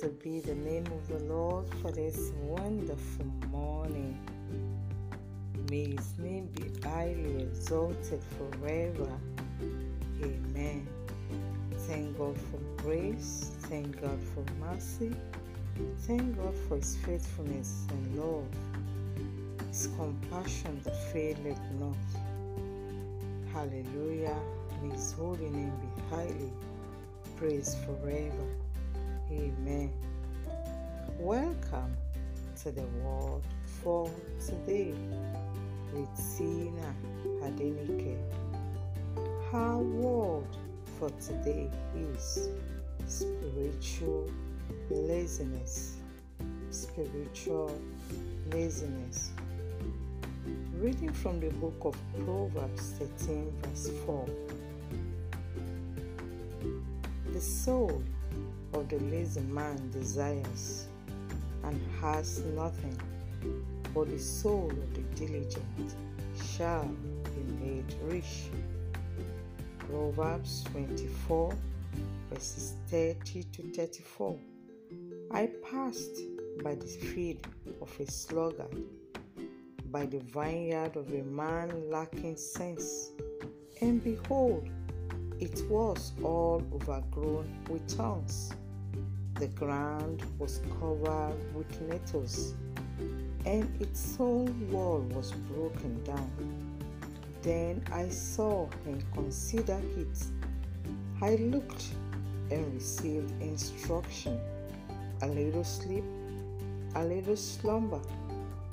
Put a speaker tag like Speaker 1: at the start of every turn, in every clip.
Speaker 1: Blessed be the name of the Lord for this wonderful morning. May his name be highly exalted forever. Amen. Thank God for grace. Thank God for mercy. Thank God for his faithfulness and love. His compassion that faileth not. Hallelujah. May his holy name be highly praised forever. Amen. Welcome to the word for today with Sina Adenike. Our word for today is spiritual laziness. Spiritual laziness. Reading from the book of Proverbs 13, verse 4. The soul of the lazy man desires and has nothing, but the soul of the diligent shall be made rich. Proverbs 24, verses 30 to 34. I passed by the field of a sluggard, by the vineyard of a man lacking sense, and behold, it was all overgrown with thorns. The ground was covered with nettles, and its whole wall was broken down. Then I saw and considered it. I looked and received instruction. A little sleep, a little slumber,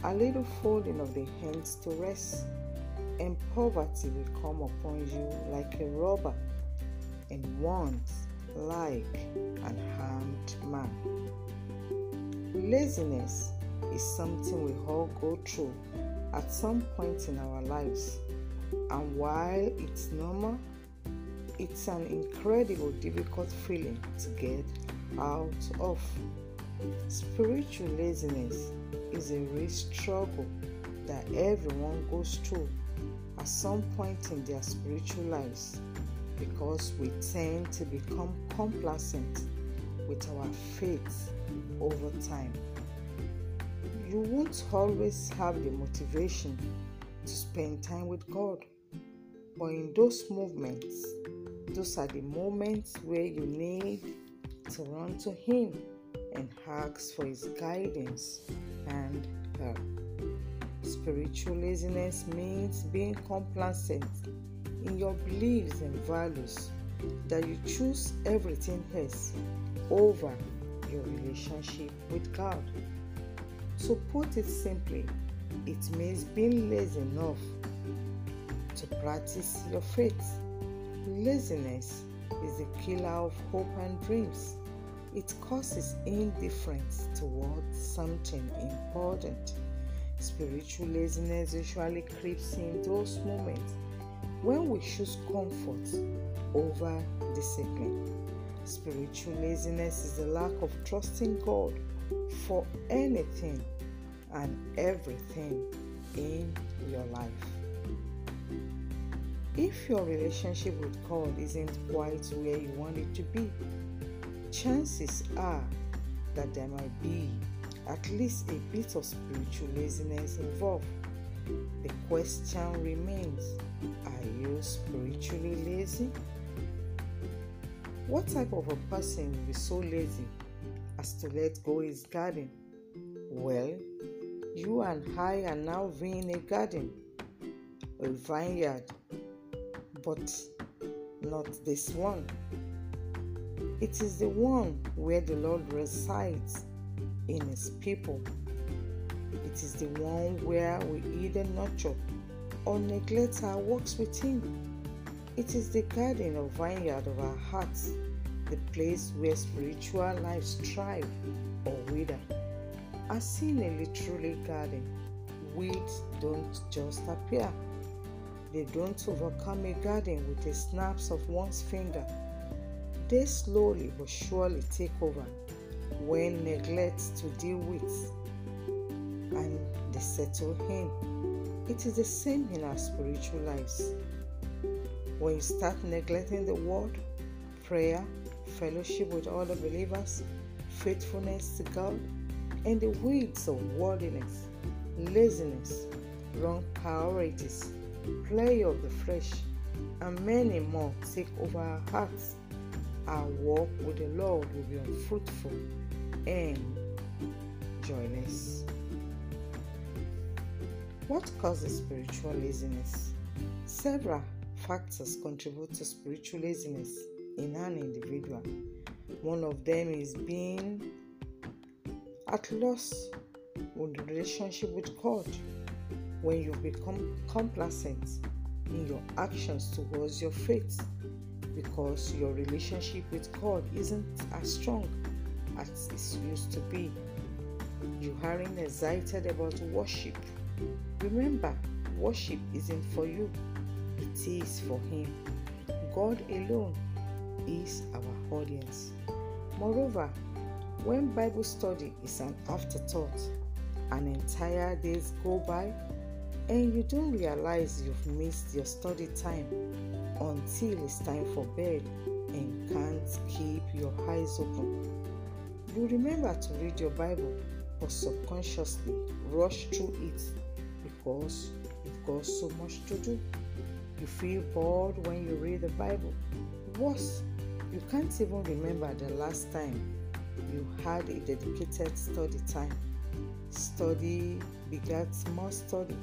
Speaker 1: a little folding of the hands to rest, and poverty will come upon you like a robber, and want like an armed man. Laziness is something we all go through at some point in our lives, and while it's normal, it's an incredible difficult feeling to get out of. Spiritual laziness is a real struggle that everyone goes through at some point in their spiritual lives because we tend to become complacent with our faith over time. You won't always have the motivation to spend time with God, but in those moments, those are the moments where you need to run to Him and ask for His guidance and help. Spiritual laziness means being complacent in your beliefs and values that you choose everything else over your relationship with God. To put it simply, it means being lazy enough to practice your faith. Laziness is the killer of hope and dreams. It causes indifference towards something important. Spiritual laziness usually creeps in those moments when we choose comfort over discipline. Spiritual laziness is the lack of trusting God for anything and everything in your life. If your relationship with God isn't quite where you want it to be, chances are that there might be at least a bit of spiritual laziness involved. The question remains Are you spiritually lazy? What type of a person will be so lazy as to let go his garden? Well, you and I are now viewing a garden, a vineyard, but not this one. It is the one where the Lord resides in His people. It is the one where we either nurture or neglect our works with Him. It is the garden or vineyard of our hearts, the place where spiritual lives thrive or wither. As seen a literally garden, weeds don't just appear. They don't overcome a garden with the snaps of one's finger. They slowly but surely take over when neglect to deal with and they settle in. It is the same in our spiritual lives. When you start neglecting the word, prayer, fellowship with other believers, faithfulness to God, and the weeds of worldliness, laziness, wrong priorities, play of the flesh, and many more take over our hearts, our walk with the Lord will be unfruitful and joyless. What causes spiritual laziness? Several factors contribute to spiritual laziness in an individual. One of them is being at loss with the relationship with God. When you become complacent in your actions towards your faith because your relationship with God isn't as strong as it used to be. You aren't excited about worship Remember, worship isn't for you, it is for Him. God alone is our audience. Moreover, when Bible study is an afterthought, an entire days go by and you don't realize you've missed your study time until it's time for bed and can't keep your eyes open. You remember to read your Bible but subconsciously rush through it because you've got so much to do. You feel bored when you read the Bible. Worse, you can't even remember the last time you had a dedicated study time. Study begets more study.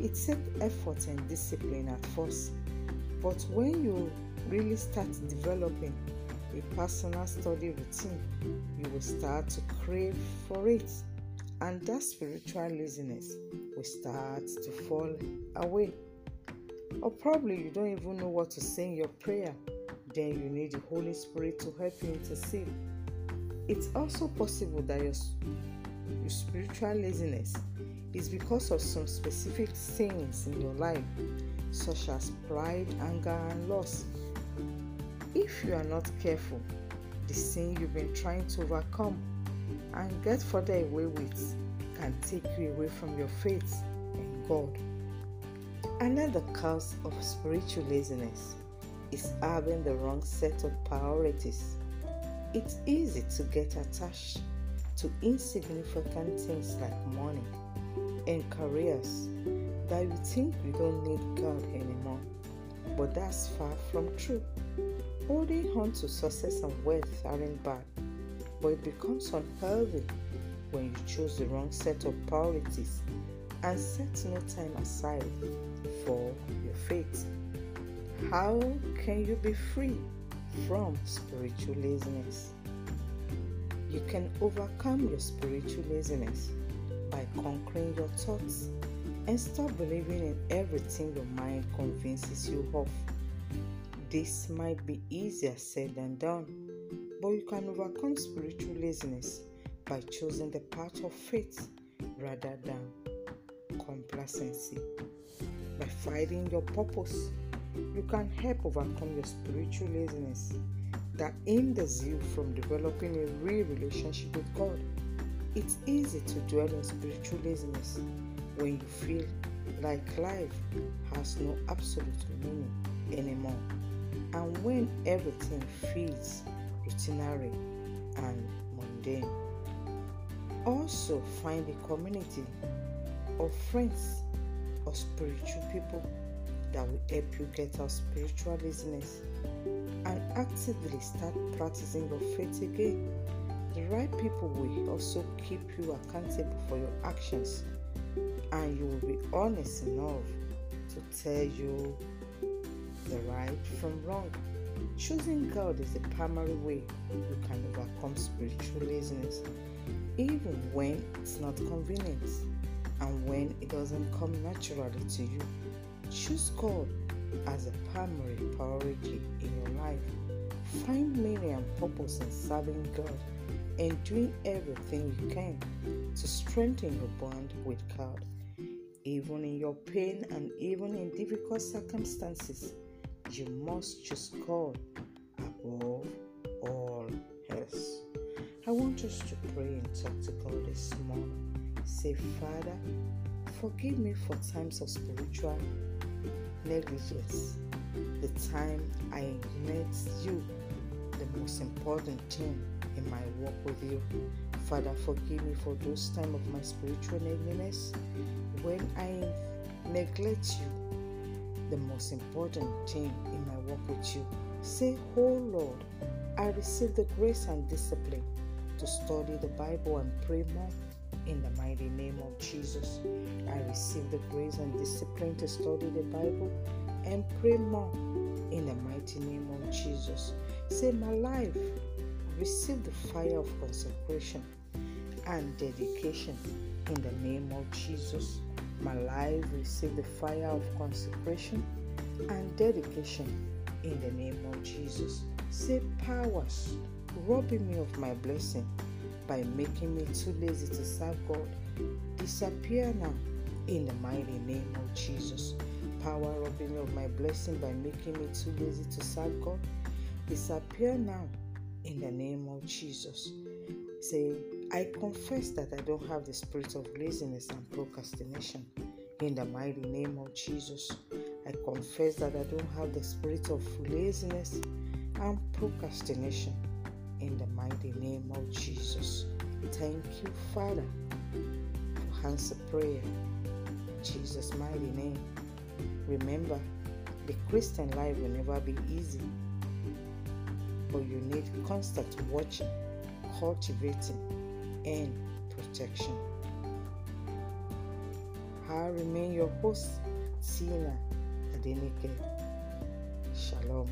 Speaker 1: It takes effort and discipline at first, but when you really start developing a personal study routine, you will start to crave for it and that spiritual laziness will start to fall away. Or probably you don't even know what to say in your prayer, then you need the Holy Spirit to help you intercede. It's also possible that your, your spiritual laziness is because of some specific sins in your life, such as pride, anger, and loss. If you are not careful, the sin you've been trying to overcome and get further away with can take you away from your faith in God. Another cause of spiritual laziness is having the wrong set of priorities. It's easy to get attached to insignificant things like money and careers that you think you don't need God anymore. But that's far from true. Holding on to success and wealth aren't bad but it becomes unhealthy when you choose the wrong set of priorities and set no time aside for your faith. How can you be free from spiritual laziness? You can overcome your spiritual laziness by conquering your thoughts and stop believing in everything your mind convinces you of. This might be easier said than done but you can overcome spiritual laziness by choosing the path of faith rather than complacency. By finding your purpose, you can help overcome your spiritual laziness that hinders you from developing a real relationship with God. It's easy to dwell on spiritual laziness when you feel like life has no absolute meaning anymore and when everything feels and mundane. Also, find a community of friends or spiritual people that will help you get out spiritual business and actively start practicing your faith again. The right people will also keep you accountable for your actions and you will be honest enough to tell you the right from wrong. Choosing God is the primary way you can overcome spiritual laziness, even when it's not convenient and when it doesn't come naturally to you. Choose God as a primary priority in your life. Find meaning and purpose in serving God and doing everything you can to strengthen your bond with God. Even in your pain and even in difficult circumstances, you must choose God above all else. I want us to pray and talk to God this morning. Say, Father, forgive me for times of spiritual negligence, the time I neglect you, the most important thing in my walk with you. Father, forgive me for those times of my spiritual negligence when I neglect you, the most important thing in my walk with you. Say, Oh Lord, I receive the grace and discipline to study the Bible and pray more in the mighty name of Jesus. I receive the grace and discipline to study the Bible and pray more in the mighty name of Jesus. Say, My life, receive the fire of consecration and dedication in the name of Jesus. My life, receive the fire of consecration and dedication in the name of Jesus. Say, Powers, robbing me of my blessing by making me too lazy to serve God. Disappear now in the mighty name of Jesus. Power robbing me of my blessing by making me too lazy to serve God. Disappear now in the name of Jesus. Say, I confess that I don't have the spirit of laziness and procrastination. In the mighty name of Jesus, I confess that I don't have the spirit of laziness and procrastination in the mighty name of Jesus. Thank you, Father, for answer prayer. In Jesus' mighty name. Remember, the Christian life will never be easy, but you need constant watching, cultivating, and protection. I remain your host, Tina Adenike. Shalom.